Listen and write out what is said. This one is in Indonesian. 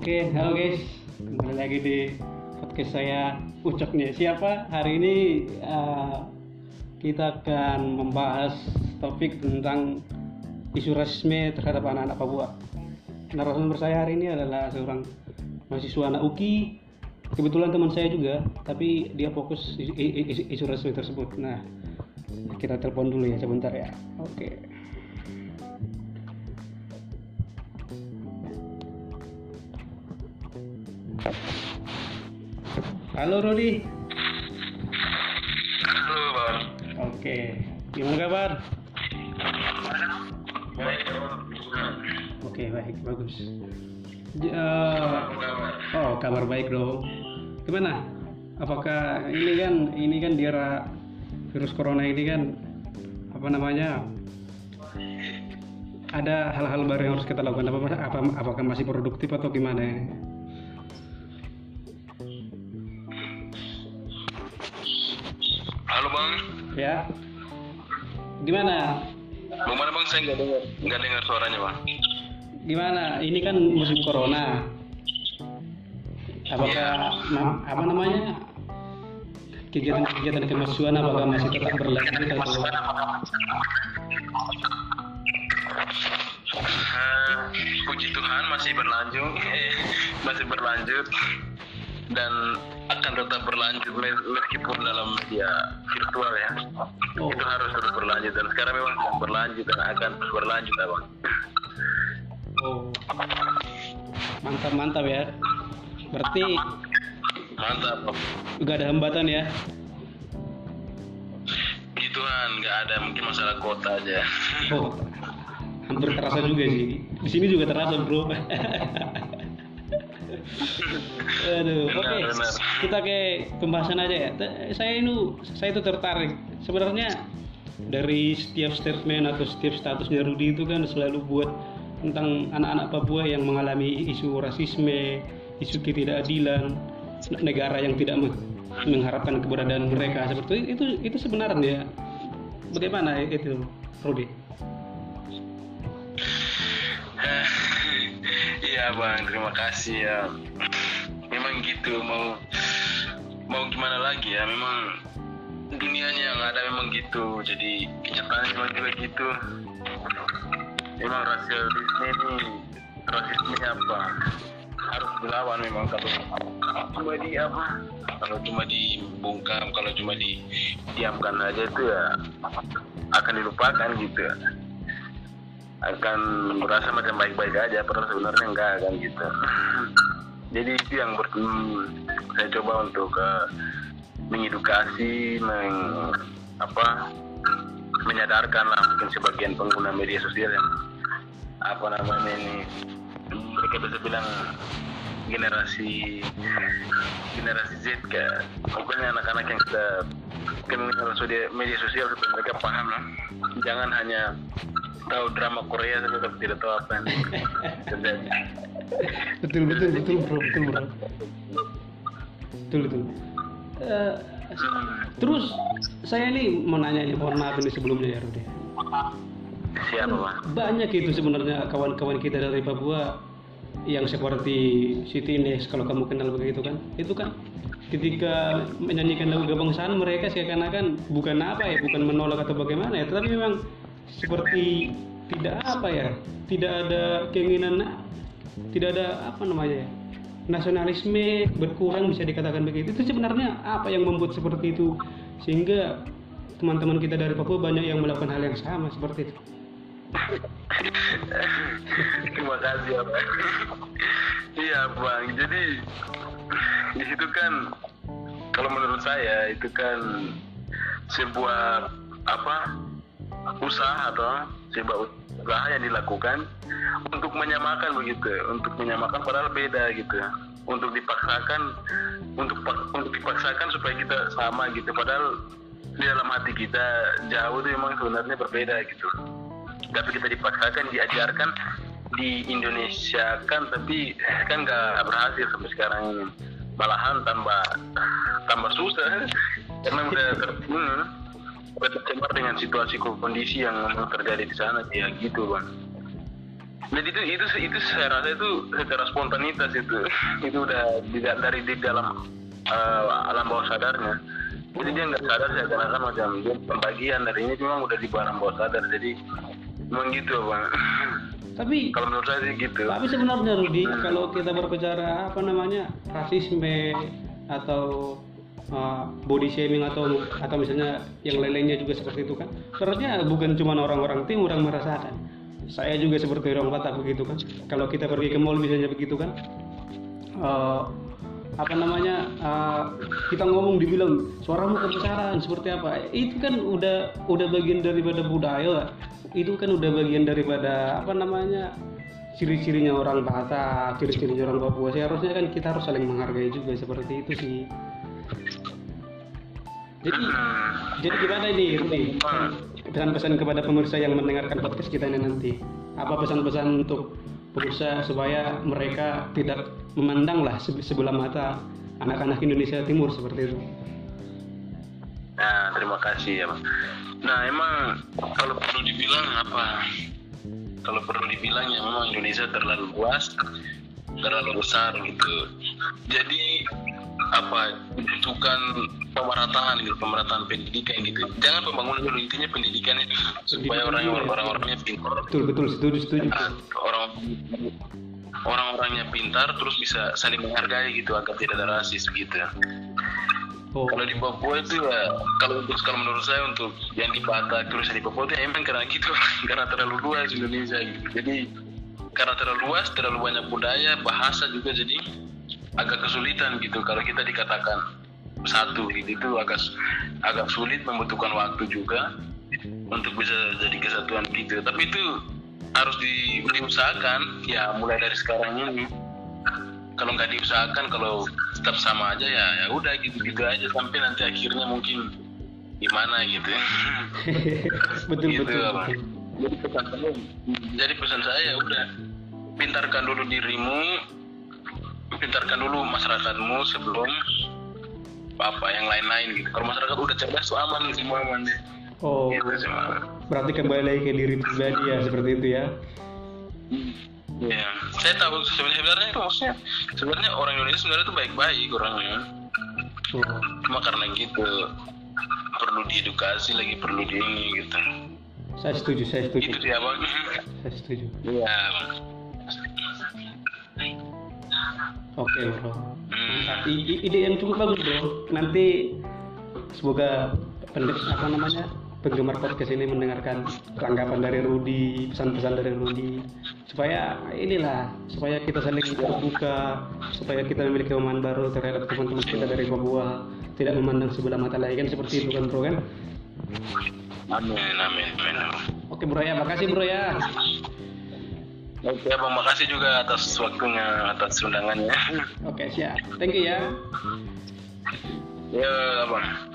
Oke, halo guys, kembali lagi di podcast saya Ucok nih. Siapa? Hari ini uh, kita akan membahas topik tentang isu rasisme terhadap anak-anak Papua. Narasumber saya hari ini adalah seorang mahasiswa anak UKI. Kebetulan teman saya juga, tapi dia fokus isu, isu, rasisme tersebut. Nah, kita telepon dulu ya sebentar ya. Oke. Halo Rudi. Halo bang. Oke, gimana kabar? Baik. Oke baik bagus. Eh, oh kabar baik dong. Gimana? Apakah ini kan ini kan di era virus corona ini kan apa namanya? Ada hal-hal baru yang harus kita lakukan apa, apa apakah masih produktif atau gimana? Bang. Ya. Gimana? Bang mana bang saya nggak dengar nggak dengar suaranya bang. Gimana? Ini kan musim corona. Apakah ma- apa namanya? Kegiatan-kegiatan kemahasiswaan apakah masih tetap berlanjut atau Eh, puji Tuhan masih berlanjut, masih berlanjut dan akan tetap berlanjut me- meskipun dalam media virtual ya. Oh. Itu harus terus berlanjut dan sekarang memang sedang berlanjut dan akan terus berlanjut ya bang. Oh. Mantap mantap ya. Berarti Mantap. Bang. gak ada hambatan ya. Puji Tuhan nggak ada mungkin masalah kota aja. Oh. Hampir terasa juga sih. Di sini juga terasa, Bro. Aduh, oke. Benar. Kita ke pembahasan aja ya. T- Saya ini saya itu tertarik. Sebenarnya dari setiap statement atau setiap statusnya Rudi itu kan selalu buat tentang anak-anak Papua yang mengalami isu rasisme, isu ketidakadilan, negara yang tidak meng- mengharapkan keberadaan mereka seperti itu. Itu itu sebenarnya bagaimana itu, Rudi? Iya bang, terima kasih ya. Memang gitu mau mau gimana lagi ya? Memang dunianya yang ada memang gitu. Jadi kenyataannya memang juga gitu. Memang rasialisme ini rasisme apa? Harus dilawan memang kalau cuma di apa? Kalau cuma dibungkam, kalau cuma didiamkan aja itu ya akan dilupakan gitu akan merasa macam baik-baik aja padahal sebenarnya enggak kan gitu jadi itu yang hmm, saya coba untuk uh, mengedukasi meng, apa menyadarkan lah mungkin sebagian pengguna media sosial yang apa namanya ini mereka bisa bilang generasi generasi Z kayak pokoknya anak-anak yang sudah kenal media sosial mereka paham lah. Jangan hanya tahu drama Korea tapi tidak tahu apa yang terjadi. Betul betul betul bro betul bro. Betul betul. Eh, terus saya ini mau nanya nih mohon maaf ini sebelumnya ya Rudi siapa pak? Banyak itu sebenarnya kawan-kawan kita dari Papua yang seperti Siti Ines kalau kamu kenal begitu kan? Itu kan ketika menyanyikan lagu kebangsaan mereka seakan-akan bukan apa ya bukan menolak atau bagaimana ya. Tetapi memang seperti tidak apa ya tidak ada keinginan tidak ada apa namanya ya nasionalisme berkurang bisa dikatakan begitu. Itu sebenarnya apa yang membuat seperti itu? Sehingga teman-teman kita dari Papua banyak yang melakukan hal yang sama seperti itu. Terima kasih ya Pak. iya bang. Jadi di situ kan kalau menurut saya itu kan sebuah apa usaha atau sebuah usaha yang dilakukan untuk menyamakan begitu untuk menyamakan padahal beda gitu. Untuk dipaksakan untuk untuk dipaksakan supaya kita sama gitu. Padahal di dalam hati kita jauh itu memang sebenarnya berbeda gitu. Tapi kita dipaksakan diajarkan di Indonesia kan tapi kan nggak berhasil sampai sekarang ini. Malahan tambah tambah susah. Karena udah ter, hmm, tercemar dengan situasi kondisi yang terjadi di sana ya gitu bang. Jadi itu itu itu saya rasa itu secara spontanitas itu. Itu udah di, dari di dalam eh, alam bawah sadarnya. Jadi dia nggak sadar saya kan macam dia pembagian dari ini memang udah di alam bawah sadar. Jadi memang gitu bang. Tapi kalau menurut saya sih gitu. tapi sebenarnya Rudi kalau kita berbicara apa namanya rasisme atau uh, body shaming atau atau misalnya yang lain-lainnya juga seperti itu kan? Sebenarnya bukan cuma orang-orang timur yang merasakan. Saya juga seperti orang Batak begitu kan? Kalau kita pergi ke mall misalnya begitu kan? Uh, apa namanya uh, kita ngomong dibilang suaramu kebesaran seperti apa? Itu kan udah udah bagian daripada budaya itu kan udah bagian daripada apa namanya ciri-cirinya orang Batak ciri-cirinya orang Papua. Seharusnya kan kita harus saling menghargai juga seperti itu sih jadi jadi gimana ini Rudi pesan-pesan kepada pemirsa yang mendengarkan podcast kita ini nanti. Apa pesan-pesan untuk pemirsa supaya mereka tidak memandang lah sebelah mata anak-anak Indonesia Timur seperti itu? Nah terima kasih ya Bang. nah emang kalau perlu dibilang apa? Kalau perlu dibilang ya memang Indonesia terlalu luas terlalu besar gitu. Jadi apa dibutuhkan pemerataan gitu pemerataan pendidikan gitu jangan pembangunan dulu intinya pendidikannya supaya orang orang-orangnya pintar betul betul setuju setuju nah, orang orang-orangnya pintar terus bisa saling menghargai gitu agar tidak ada rasis gitu Oh. Kalau di Papua itu ya, kalau untuk kalau menurut saya untuk yang di Batak terus di Papua itu ya emang karena gitu, karena terlalu luas Indonesia gitu. Jadi karena terlalu luas, terlalu banyak budaya, bahasa juga jadi agak kesulitan gitu. Kalau kita dikatakan satu gitu itu agak agak sulit membutuhkan waktu juga untuk bisa jadi kesatuan gitu tapi itu harus di, diusahakan. Ya mulai dari sekarang ini. Kalau nggak diusahakan kalau tetap sama aja ya ya udah gitu gitu aja sampai nanti akhirnya mungkin gimana gitu. Betul gitu, betul, apa. jadi pesan saya jadi pesan saya ya udah pintarkan dulu dirimu pintarkan dulu masyarakatmu sebelum apa yang lain-lain gitu. Kalau masyarakat udah cerdas tuh aman semua aman deh oh gitu semua berarti kembali lagi ke diri pribadi ya seperti itu ya? Ya saya tahu sebenarnya sebenarnya itu maksudnya sebenarnya orang Indonesia sebenarnya itu baik-baik orangnya. Oh. cuma karena gitu perlu diedukasi lagi perlu di ini gitu. Saya setuju saya setuju. Itu sih abang. Saya setuju. Iya Oke bro. Hmm. I- i- ide yang cukup bagus bro. Nanti semoga pendek apa namanya penggemar podcast ini mendengarkan tanggapan dari Rudi, pesan-pesan dari Rudi, supaya inilah supaya kita saling terbuka, supaya kita memiliki pemahaman baru terhadap teman-teman kita dari Papua, tidak memandang sebelah mata lagi kan seperti itu kan bro kan? amin amin amin Oke bro ya, makasih bro ya. Oke abang makasih juga atas waktunya atas undangannya. Oke siap, thank you ya. ya abang